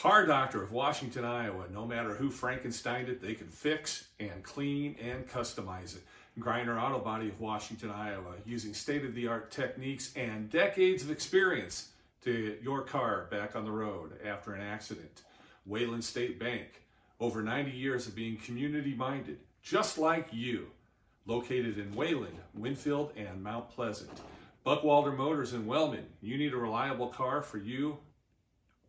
Car Doctor of Washington, Iowa. No matter who Frankensteined it, they can fix and clean and customize it. Griner Auto Body of Washington, Iowa, using state of the art techniques and decades of experience to get your car back on the road after an accident. Wayland State Bank, over 90 years of being community minded, just like you. Located in Wayland, Winfield, and Mount Pleasant. Buckwalder Motors in Wellman. You need a reliable car for you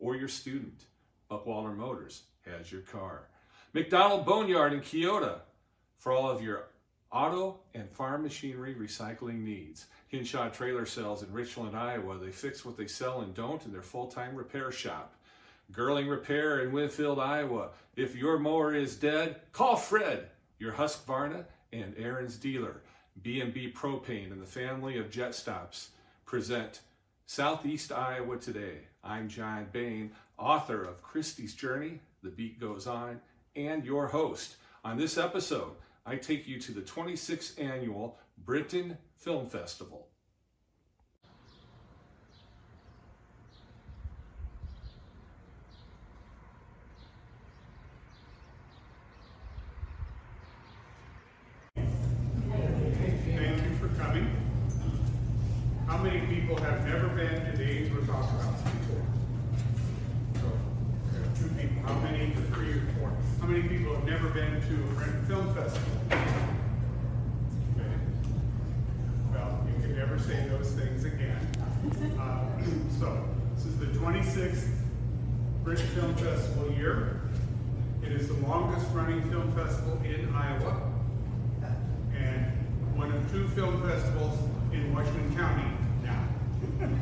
or your student. Buckwalder Motors has your car. McDonald Boneyard in Keota for all of your auto and farm machinery recycling needs. Hinshaw Trailer Sales in Richland, Iowa. They fix what they sell and don't in their full-time repair shop. Girling Repair in Winfield, Iowa. If your mower is dead, call Fred, your Husqvarna and Ariens dealer. B&B Propane and the family of Jet Stops present Southeast Iowa Today. I'm John Bain, author of Christie's Journey, The Beat Goes On, and your host. On this episode, I take you to the 26th annual Brinton Film Festival. Thank you for coming. How many people have never been to the Ainsworth Opera House before? So, we have two people. How many, the three or four? How many people have never been to a Brinton Film Festival? Okay. Well, you can never say those things again. Uh, So, this is the 26th Brinton Film Festival year. It is the longest running film festival in Iowa and one of two film festivals in Washington County now.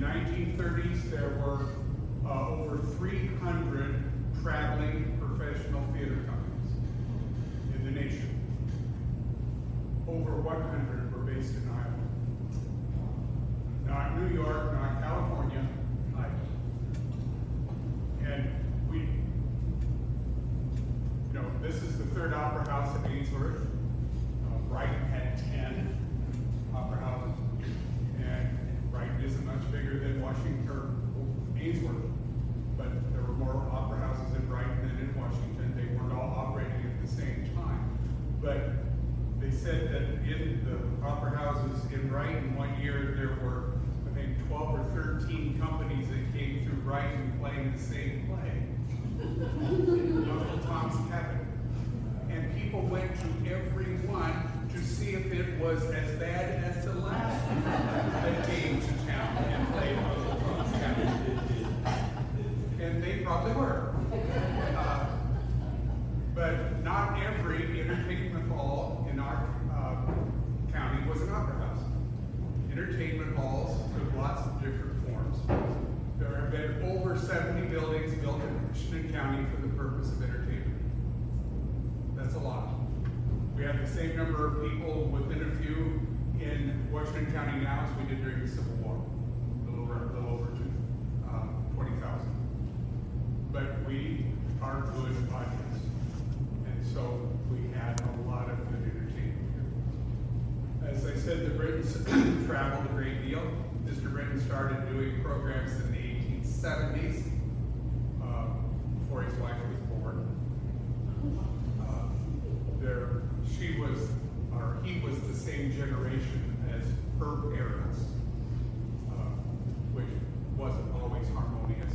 1930s, there were uh, over 300 traveling professional theater companies in the nation. Over 100 were based in Iowa. Not New York, at the same time. But they said that in the opera houses in Brighton one year, there were, I think, 12 or 13 companies that came through Brighton playing the same play. Uncle Tom's Cabin. And people went to every one to see if it was as bad as the last one that came to town and played Uncle Tom's Cabin. And they probably were not every entertainment hall in our uh, county was an opera house. Entertainment halls took lots of different forms. There have been over 70 buildings built in Washington County for the purpose of entertainment. That's a lot. We have the same number of people within a few in Washington County now as we did during the Civil War. A little over, over um, 20,000. But we are good audience. So we had a lot of good entertainment here. As I said, the Brintons traveled a great deal. Mr. Brinton started doing programs in the 1870s, uh, before his wife was born. Uh, There, she was, or he was the same generation as her parents, uh, which wasn't always harmonious.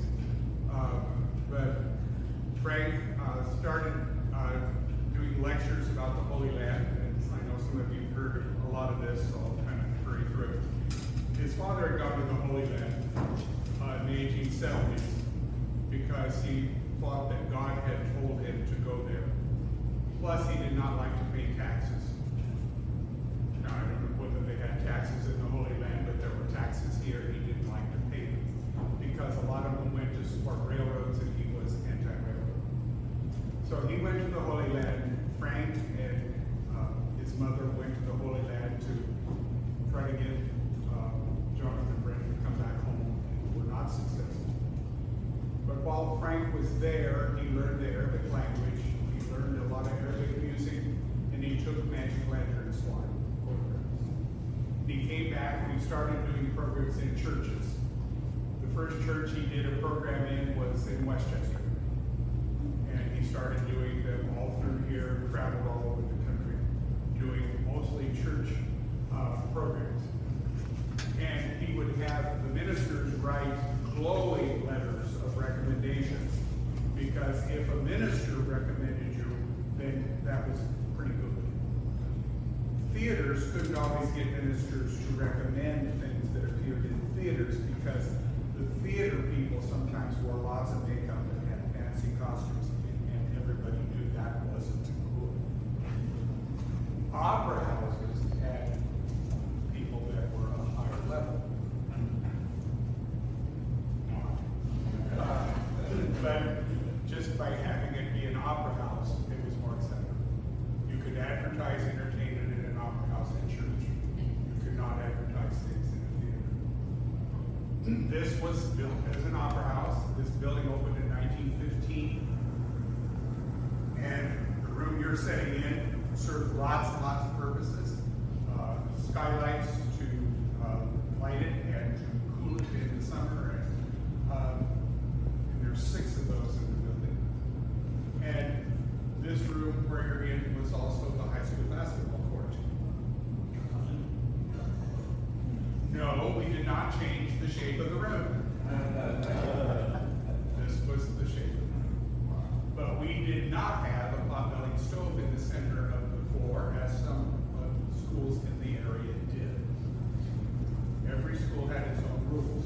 Uh, But Frank uh, started uh, doing lectures about the Holy Land, and I know some of you have heard a lot of this, so I'll kind of hurry through it. His father had gone to the Holy Land uh, in the 1870s because he thought that God had told him to go there. Plus, he did not like to pay taxes. Now, I don't know whether they had taxes in the Holy Land, but there were taxes here he didn't like to pay them because a lot of support railroads and he was anti-railroad. So he went to the Holy Land. Frank and uh, his mother went to the Holy Land to try to get uh, Jonathan Brinton to come back home and were not successful. But while Frank was there, he learned the Arabic language, he learned a lot of Arabic music, and he took magic lantern slide programs. And he came back and he started doing programs in churches. First church he did a program in was in Westchester. And he started doing them all through here, traveled all over the country, doing mostly church uh, programs. And he would have the ministers write glowing letters of recommendations. Because if a minister recommended you, then that was pretty good. Theaters couldn't always get ministers to recommend things that appeared in theaters because the theater people sometimes wore lots of makeup and had fancy costumes, and everybody knew that wasn't cool. Opera houses had people that were a higher level. Uh, But just by having it be an opera house, it was more acceptable. You could advertise entertainment in an opera house and church. You could not advertise things in a theater. This was built as an opera house. This building opened in nineteen fifteen. And the room you're sitting in served lots and lots of purposes. Uh, Skylights to uh, light it and to cool it in the summer. And, um, and there's six of those in the building. And this room where you're in was also the high school basketball court. No, we not change the shape of the room. This was the shape of the room. But we did not have a pot-bellied stove in the center of the floor, as some schools in the area did. Every school had its own rules.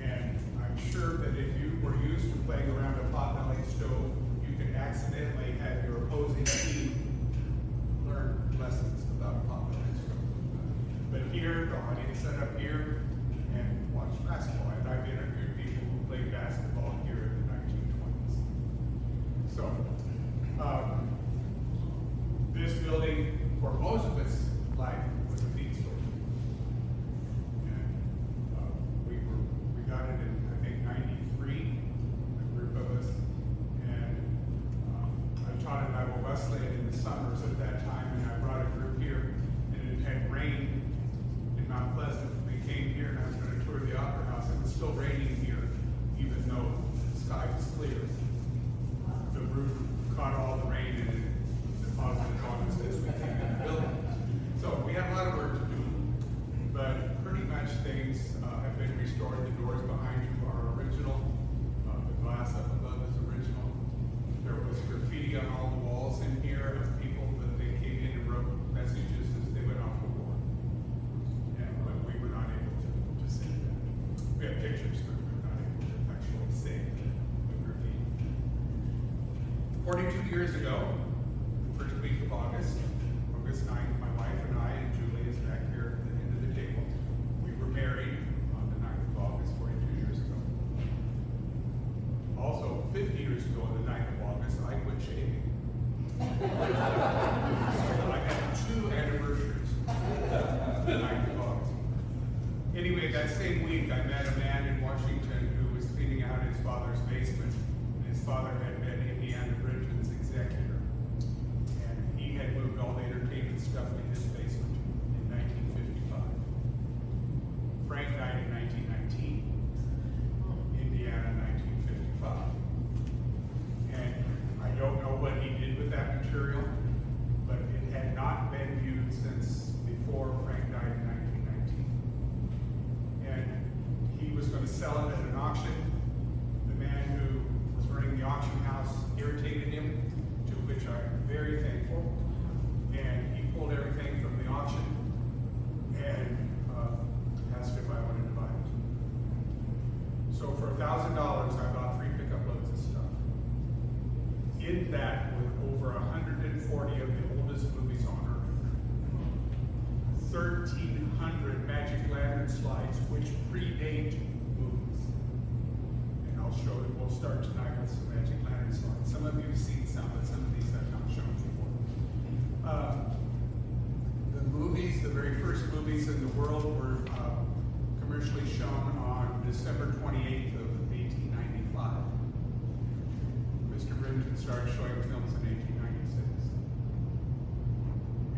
And I'm sure that if you were used to playing around a pot-bellied stove, you could accidentally have your opposing team learn lessons about pot-bellied stove. But here, the audience sat up here and watched basketball. And I've interviewed people who played basketball here in the nineteen twenties. So, um, this building, for most of its life, was a feed store. And, uh, we were, we got it in, I think, ninety-three, a group of us. And, um, I taught at Iowa Wesleyan in the summers at that time, and I brought a group here, and it had rained in Mount Pleasant. We came here, and I was gonna tour the Opera House, it was still raining here, even though the sky was clear. The roof caught all the rain December 28th of 1895. Mr. Brinton started showing films in 1896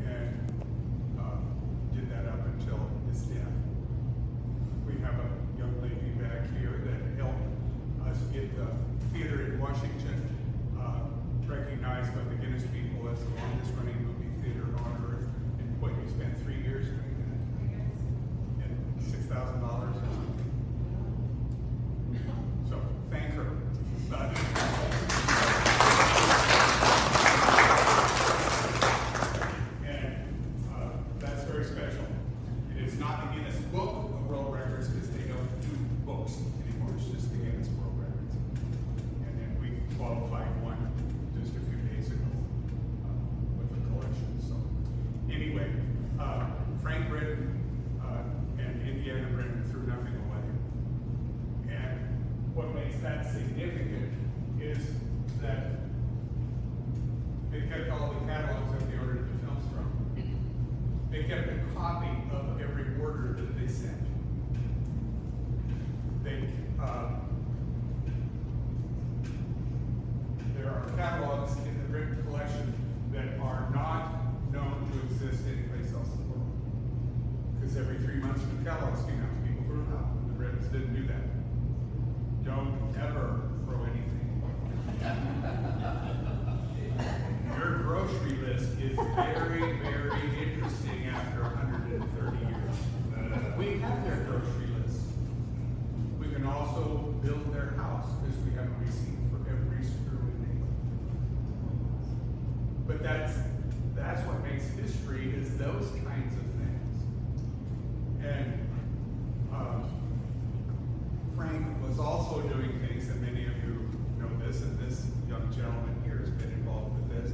and uh, did that up until his death. We have a young lady back here that helped us get the theater in Washington uh, recognized by the Guinness people as the longest running movie theater on earth. And what, you spent three years doing that? And $6,000 build their house because we have a received for every screw we need. But that's that's what makes history is those kinds of things. And um, Frank was also doing things, and many of you know this, and this young gentleman here has been involved with this.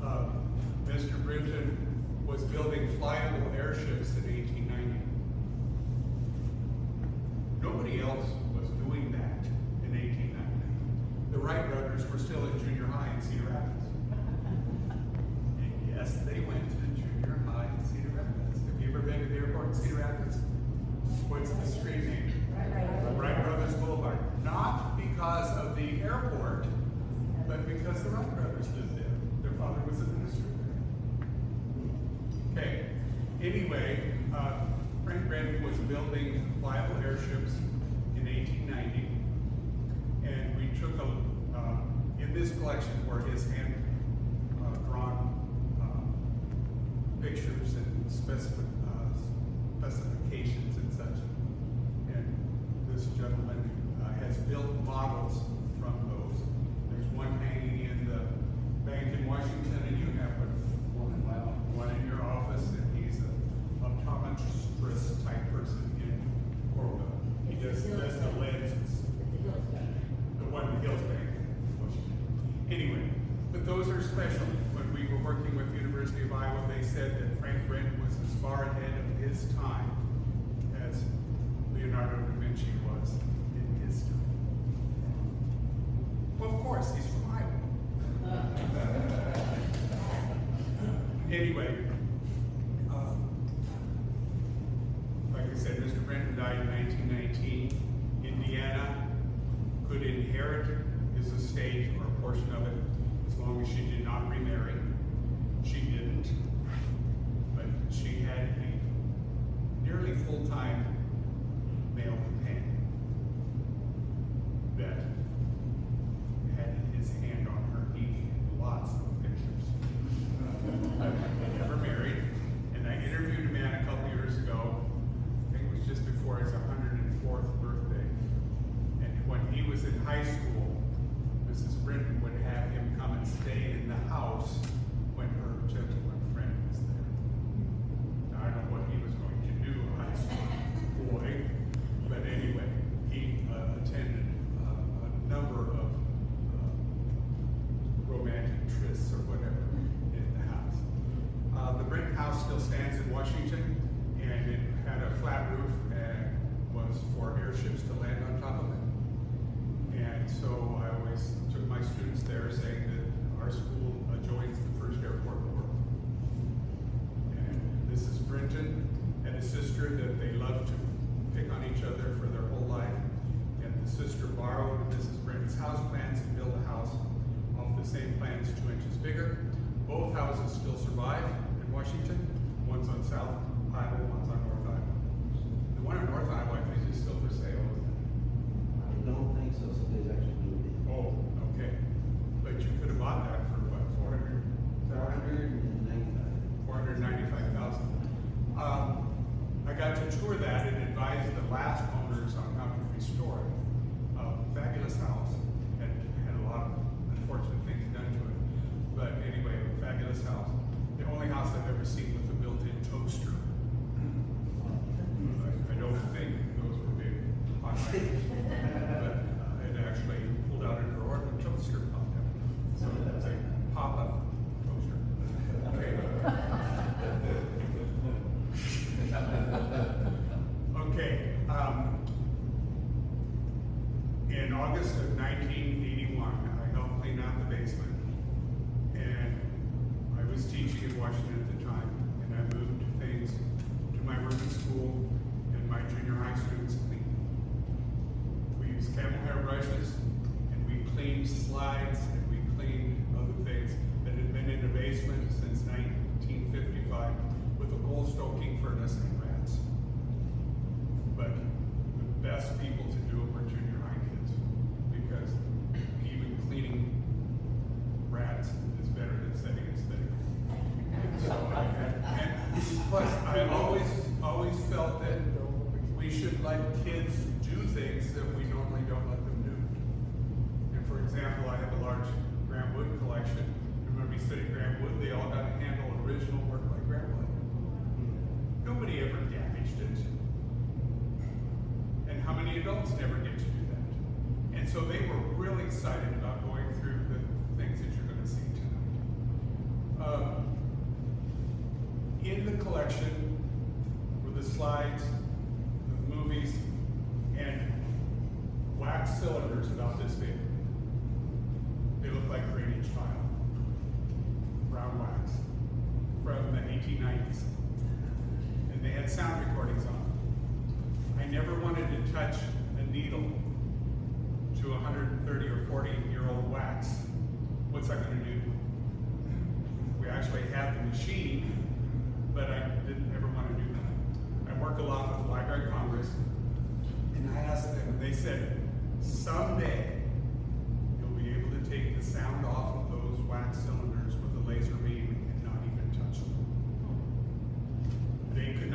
Um, uh, Mr. Brinton was building flyable airships in 18. Cedar Rapids. And yes, they went to junior high in Cedar Rapids. Have you ever been to the airport in Cedar Rapids? What's the street name? Wright Brothers Boulevard. Not because of the airport, but because the Wright Brothers lived there. Their father was a minister there. Okay. Anyway, uh, Frank Brinton was building viable airships in 1890, and we took a in this collection were his hand uh, drawn uh, pictures and specific, uh, specifications and such. And this gentleman uh, has built models from those. There's one hand said that Frank Brinton was as far ahead of his time as Leonardo da Vinci was in his time. Well, of course, he's from Iowa. anyway, uh, like I said, Mr. Brinton died in 1919. Indiana could inherit his estate or a portion of it as long as she did not remarry. She didn't she had a nearly full-time Thanks, man. changed it. And how many adults never get to do that? And so they were really excited about going through the things that you're going to see tonight. Um, in the collection were the slides, the movies, and wax cylinders about this big. They look like drainage tile, brown wax from the 1890s. They had sound recordings on. I never wanted to touch a needle to 130 or 40 year old wax. What's that going to do? We actually have the machine, but I didn't ever want to do that. I work a lot with Library Congress, and I asked them, they said, someday you'll be able to take the sound off of those wax cylinders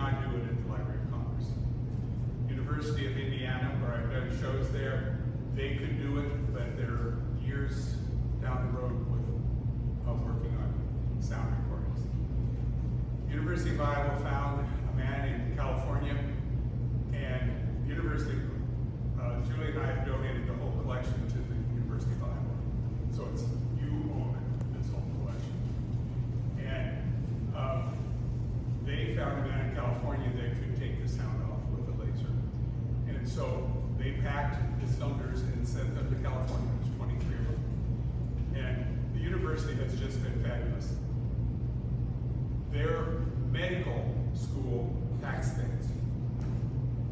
I do it at the Library of Congress. University of Indiana, where I've done shows there, they could do it, but they're years down the road with of working on sound recordings. University of Iowa found a man in California, and University of uh, Julie and I have donated the whole collection has just been fabulous. Their medical school packs things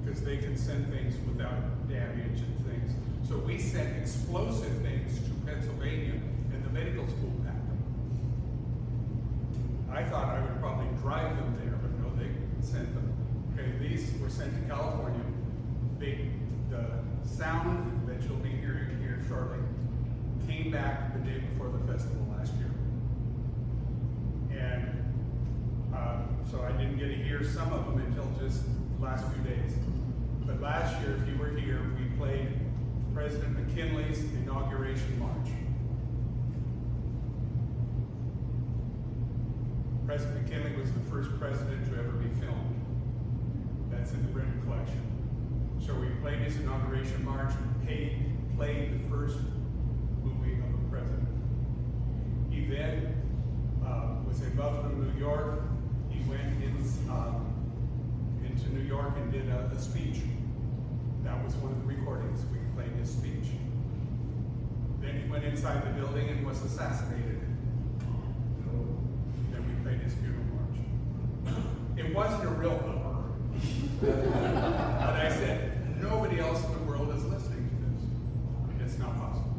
because they can send things without damage and things. So we sent explosive things to Pennsylvania, and the medical school packed them. I thought I would probably drive them there, but no, they sent them. Okay, these were sent to California. They, the sound that you'll be hearing here shortly came back the day before the festival last year. And uh, so I didn't get to hear some of them until just the last few days. But last year, if you were here, we played President McKinley's inauguration march. President McKinley was the first president to ever be filmed. That's in the Brinton collection. So we played his inauguration march paid, played the first movie of a president. He then uh, was in Buffalo, New York. He went in, um, into New York and did a, a speech. That was one of the recordings. We played his speech. Then he went inside the building and was assassinated. Then we played his funeral march. It wasn't a real bummer. but I said, nobody else in the world is listening to this. It's not possible.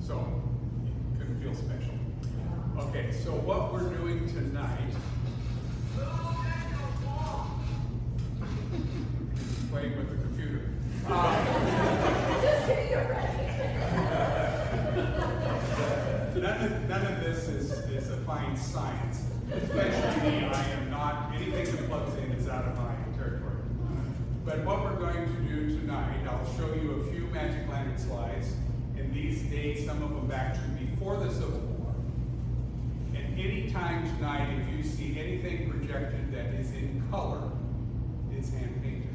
So, you couldn't feel special. Okay, so what we're doing tonight. Playing with the computer. Just None of, none of this is, is a fine science. Especially me, I am not, anything that plugs in is out of my territory. But what we're going to do tonight, I'll show you a few Magic Lantern slides, and these date some of them back to before the Civil any time tonight, if you see anything projected that is in color, it's hand painted.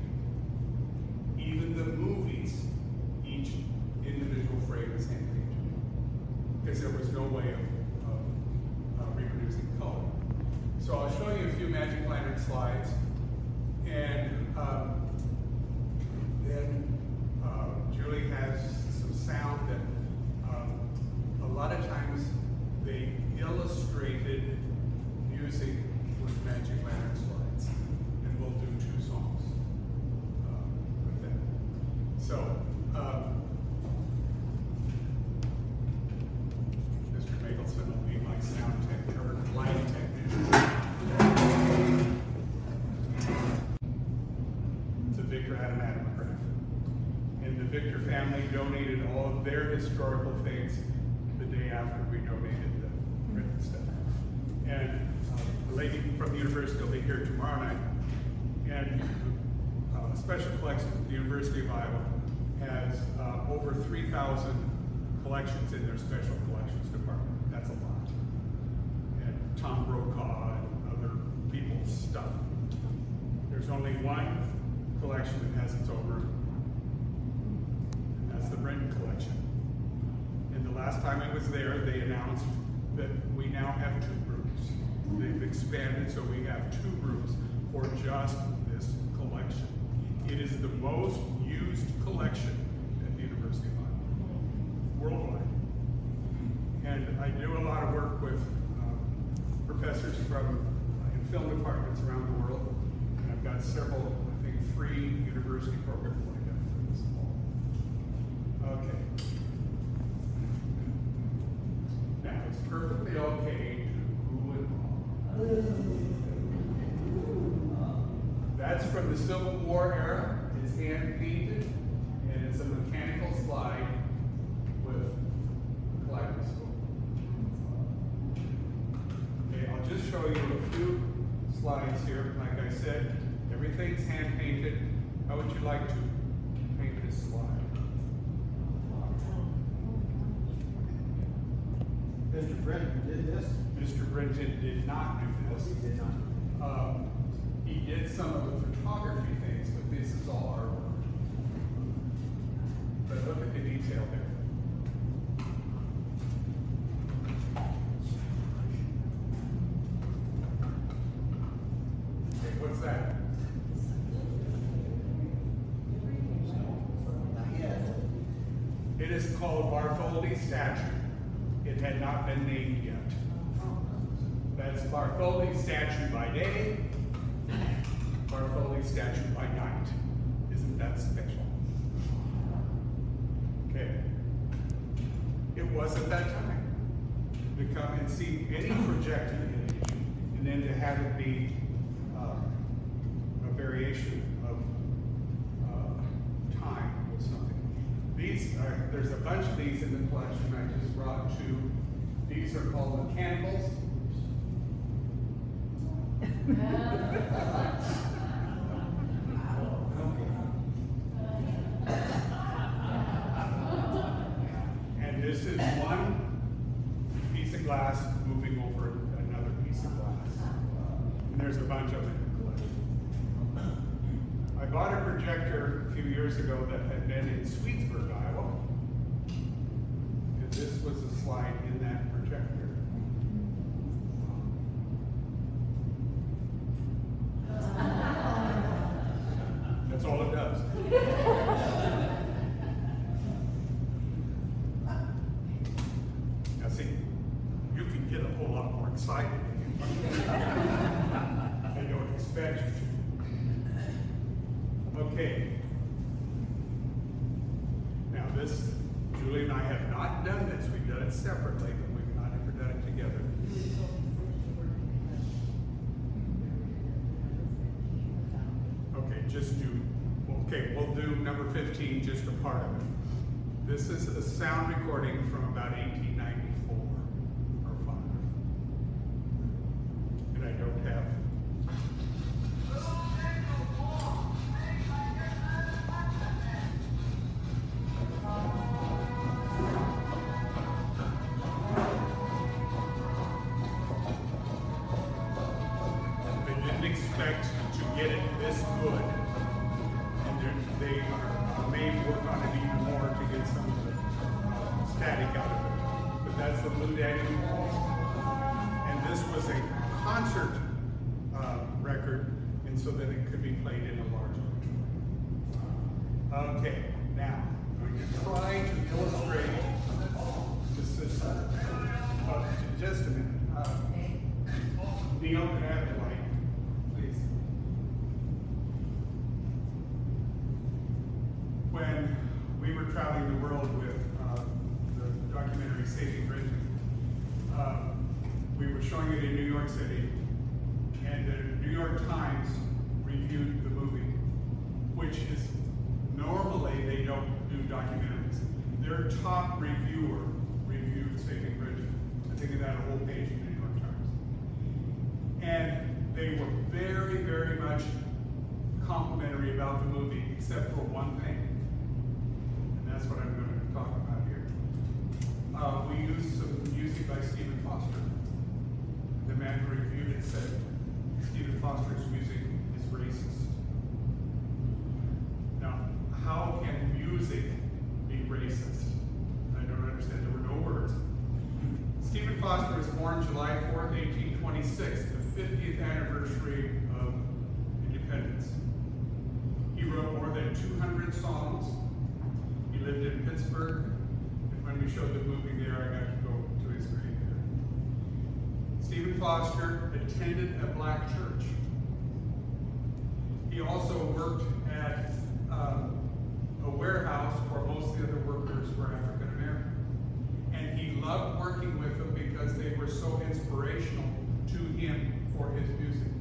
Even the movies, each individual frame is hand painted. Because there was no way of, of uh, reproducing color. So I'll show you a few Magic Lantern slides. And um, then uh, Julie has some sound that um, a lot of times they illustrated music with Magic Lantern slides. And we'll do two songs uh, with that. So, um, Mr. Mapleson will be my sound tech, or lighting technician. A Victor Adam Adamcraft. And the Victor family donated all of their historical things the day after we donated And uh, a lady from the university will be here tomorrow night. And uh, Special Collections at the University of Iowa has uh, over 3,000 collections in their special collections department. That's a lot. And Tom Brokaw and other people's stuff. There's only one collection that has its own room. And that's the Brinton collection. And the last time I was there, they announced that we now have two rooms. They've expanded, so we have two rooms for just this collection. It is the most used collection at the University of Iowa, worldwide. And I do a lot of work with uh, professors from uh, film departments around the world. And I've got several, I think, free university programs lined up for this fall. Okay. Now, it's perfectly okay to and. That's from the Civil War era. It's hand painted, and it's a mechanical slide with a kaleidoscope. Okay, I'll just show you a few slides here. Like I said, everything's hand painted. How would you like to paint this slide? Mr. Brinton did this? Mr. Brinton did not do this. He did not. Um, he did some of the photography things, but this is all our work. But look at the detail there. Okay, what's that? It is called Bartholdi statue. Had not been named yet. That's Bartholdi's statue by day, Bartholdi's statue by night. Isn't that special? Okay. It was at that time to come and see any projected image and then to have it be uh, a variation of uh, time with something. These are, there's a bunch of these in the collection I just brought two. These are called mechanicals. And this is one piece of glass moving over another piece of glass. And there's a bunch of them in the collection. I bought a projector few years ago that had been in Swedesburg, Iowa. And this was a slide in that projector. That's all it does. Now see, you can get a whole lot more excited. I don't expect you to. Okay. Now this, Julie and I have not done this. We've done it separately, but we've not ever done it together. Okay, just do, okay, we'll do number 15, just a part of it. This is a sound recording from top reviewer reviewed Saving Brinton. I think it had a whole page in the New York Times. And they were very, very much complimentary about the movie, except for one thing. And that's what I'm going to talk about here. Uh, we used some music by Stephen Foster. The man who reviewed it said Stephen Foster's music is racist. Now, how can music be racist? I don't understand. There were no words. Stephen Foster was born July 4th, 1826, the 50th anniversary of independence. He wrote more than 200 songs. He lived in Pittsburgh. And when we showed the movie there, I got to go to his grave there. Stephen Foster attended a black church. He also worked at um, a warehouse where most of the other workers were African American. And he loved working with them because they were so inspirational to him for his music.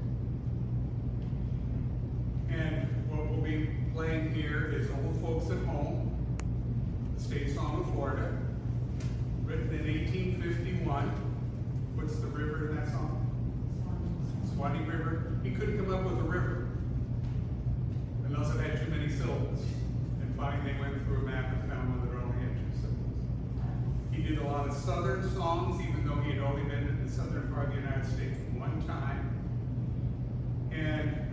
And we'll be playing here is Old Folks at Home, the state song of Florida, written in 1851. What's the river in that song? Swanee River. He couldn't come up with a river unless it had too many syllables. And finally, they went through a map and found one that only had two syllables. He did a lot of southern songs, even though he had only been in the southern part of the United States one time. And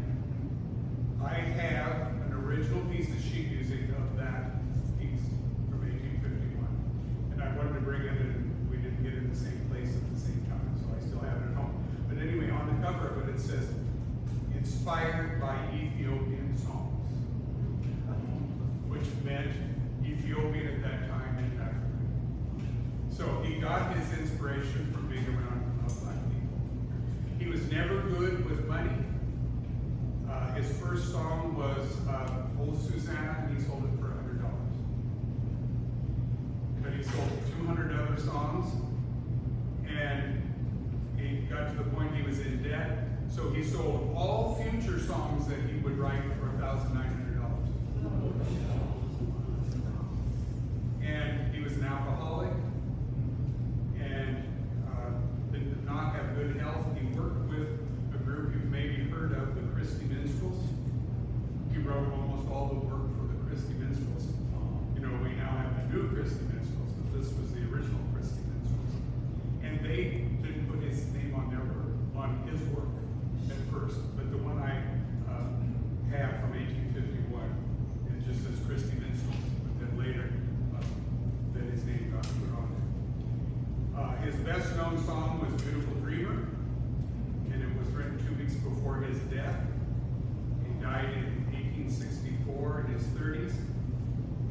I have an original piece of sheet music of that piece from 1851. And I wanted to bring it in, we didn't get it in the same place at the same time, so I still have it at home. But anyway, on the cover of it, it says, inspired by Ethiopian songs, which meant Ethiopian at that time in Africa. So he got got his inspiration from being around uh, black people. He was never good with money. Uh, his first song was uh, Old Susanna, and he sold it for $100. But he sold 200 other songs, and he got to the point he was in debt. So he sold all future songs he for $1,900. And he was an alcoholic and uh, did not have good health. He worked with a group you've maybe heard of, the Christy Minstrels. He wrote almost all the work for the Christy Minstrels. You know, we now have the new Christy Minstrels, but this was the original Christy Minstrels. And they didn't put his name on their work, on his work at first, but the one I uh, have from 1851, it just says Christy Minstrels, but then later, uh, that his name got put on it. Uh, his best known song was Beautiful Dreamer, and it was written two weeks before his death. He died in 1864 in his 30s,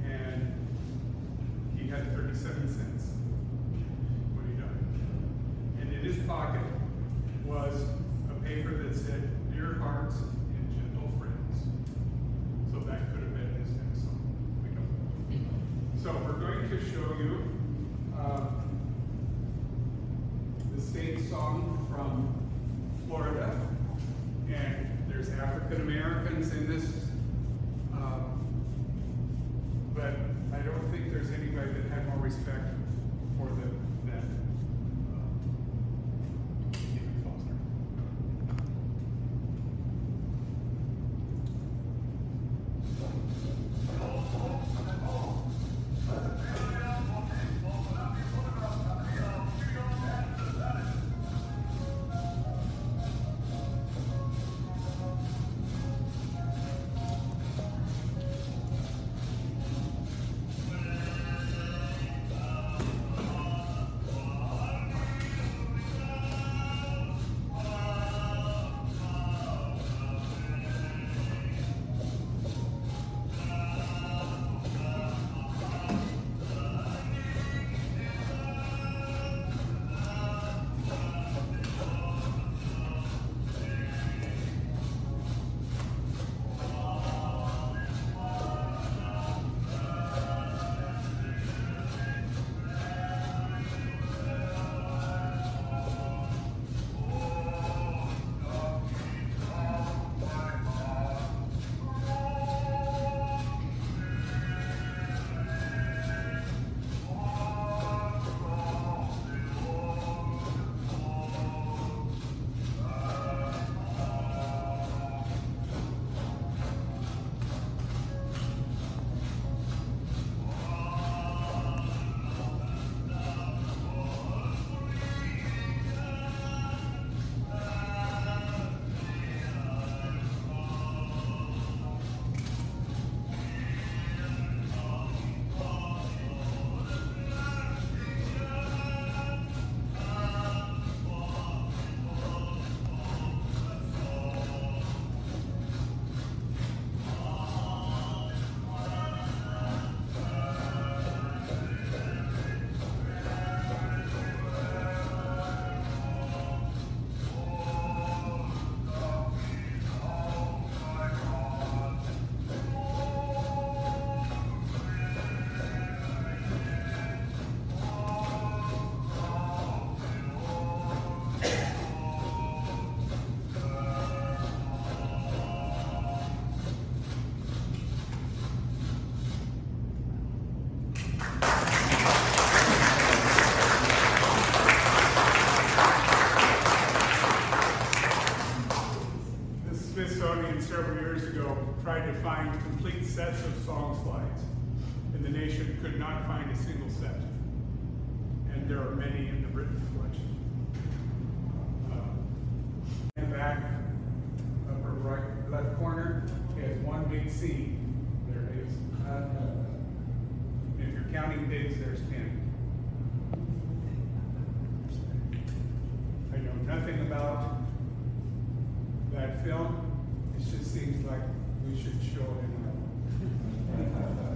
and he had 37 cents when he died. And in his pocket was a paper that said, Dear hearts and gentle friends. So that could have been his next song. So we're going to show you uh, the state song from Florida. And there's African In this. Uh, And back, upper right, left corner, has one big C. There it is. And if you're counting pigs, there's ten. I know nothing about that film, it just seems like we should show it in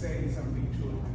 Say something to it.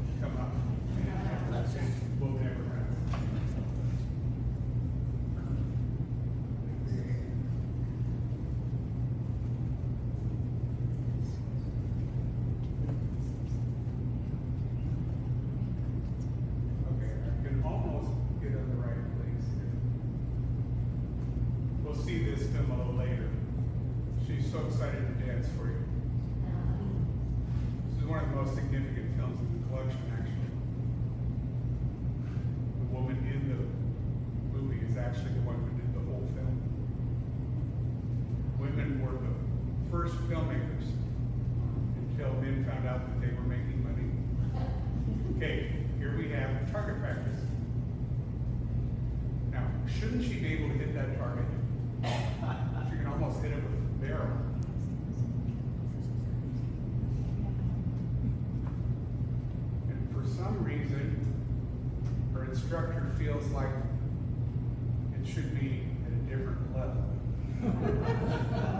the feels like it should be at a different level.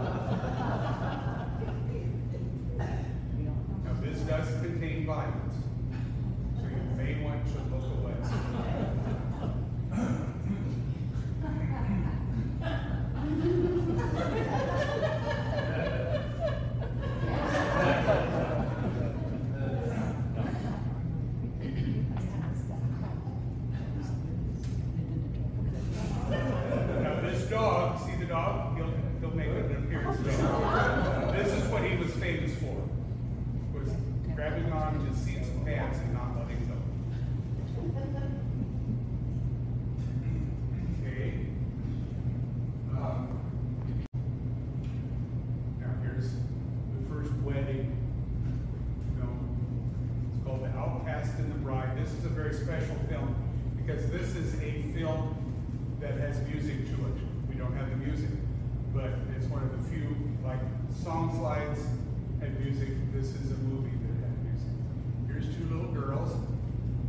like song slides and music. This is a movie that had music. Here's two little girls,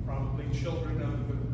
probably children of the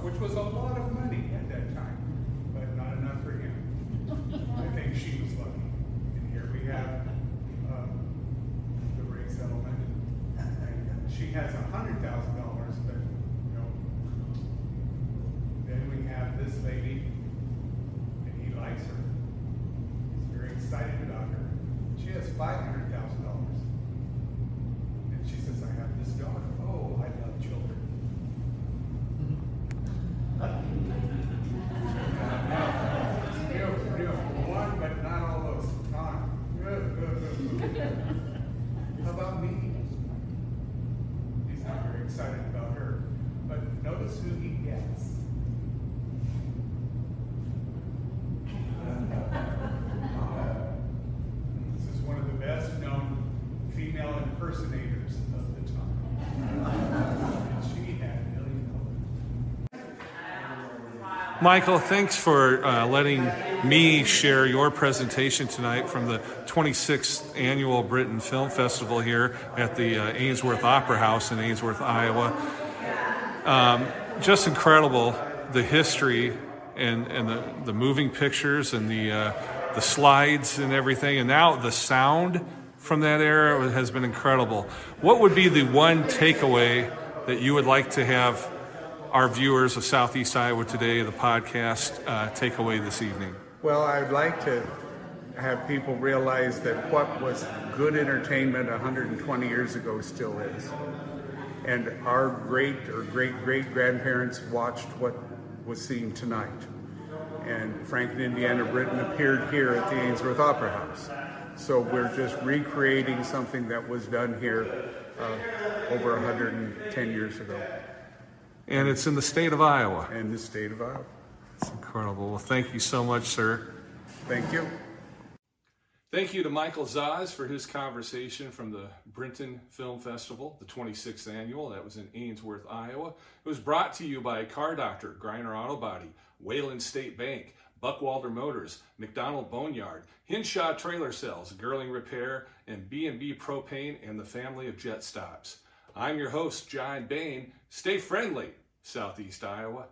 which was a lot of money at that time, but not enough for him. I think she was lucky. And here we have, um, the rate settlement. And She has a hundred thousand dollars, but, you know. Then we have this lady, and he likes her. He's very excited about her. She has five hundred thousand dollars. And she says, I have this daughter. Oh, I love children. You have, you have one, but not all those. None. Good, good, good, good. How about me? He's not very excited about her. But notice who he gets. This is one of the best known female impersonators of the time. And she had a million dollars. Michael, thanks for uh, letting me share your presentation tonight from the 26th annual Brinton Film Festival here at the uh, Ainsworth Opera House in Ainsworth, Iowa. Um, just incredible the history and, and the, the moving pictures and the, uh, the slides and everything. And now the sound from that era has been incredible. What would be the one takeaway that you would like to have our viewers of Southeast Iowa Today, the podcast, uh, take away this evening? Well, I'd like to have people realize that what was good entertainment 120 years ago still is. And our great or great great grandparents watched what was seen tonight. And Frank and Indiana Brinton appeared here at the Ainsworth Opera House. So we're just recreating something that was done here uh, over 110 years ago And it's in the state of Iowa. in the state of Iowa. It's incredible. Well, thank you so much, sir. Thank you. Thank you to Michael Zahs for his conversation from the Brinton Film Festival, the 26th annual. That was in Ainsworth, Iowa. It was brought to you by Car Doctor, Griner Auto Body, Wayland State Bank, Buckwalder Motors, McDonald Boneyard, Hinshaw Trailer Sales, Girling Repair, and B&B Propane and the family of Jet Stops. I'm your host, John Bain. Stay friendly, Southeast Iowa.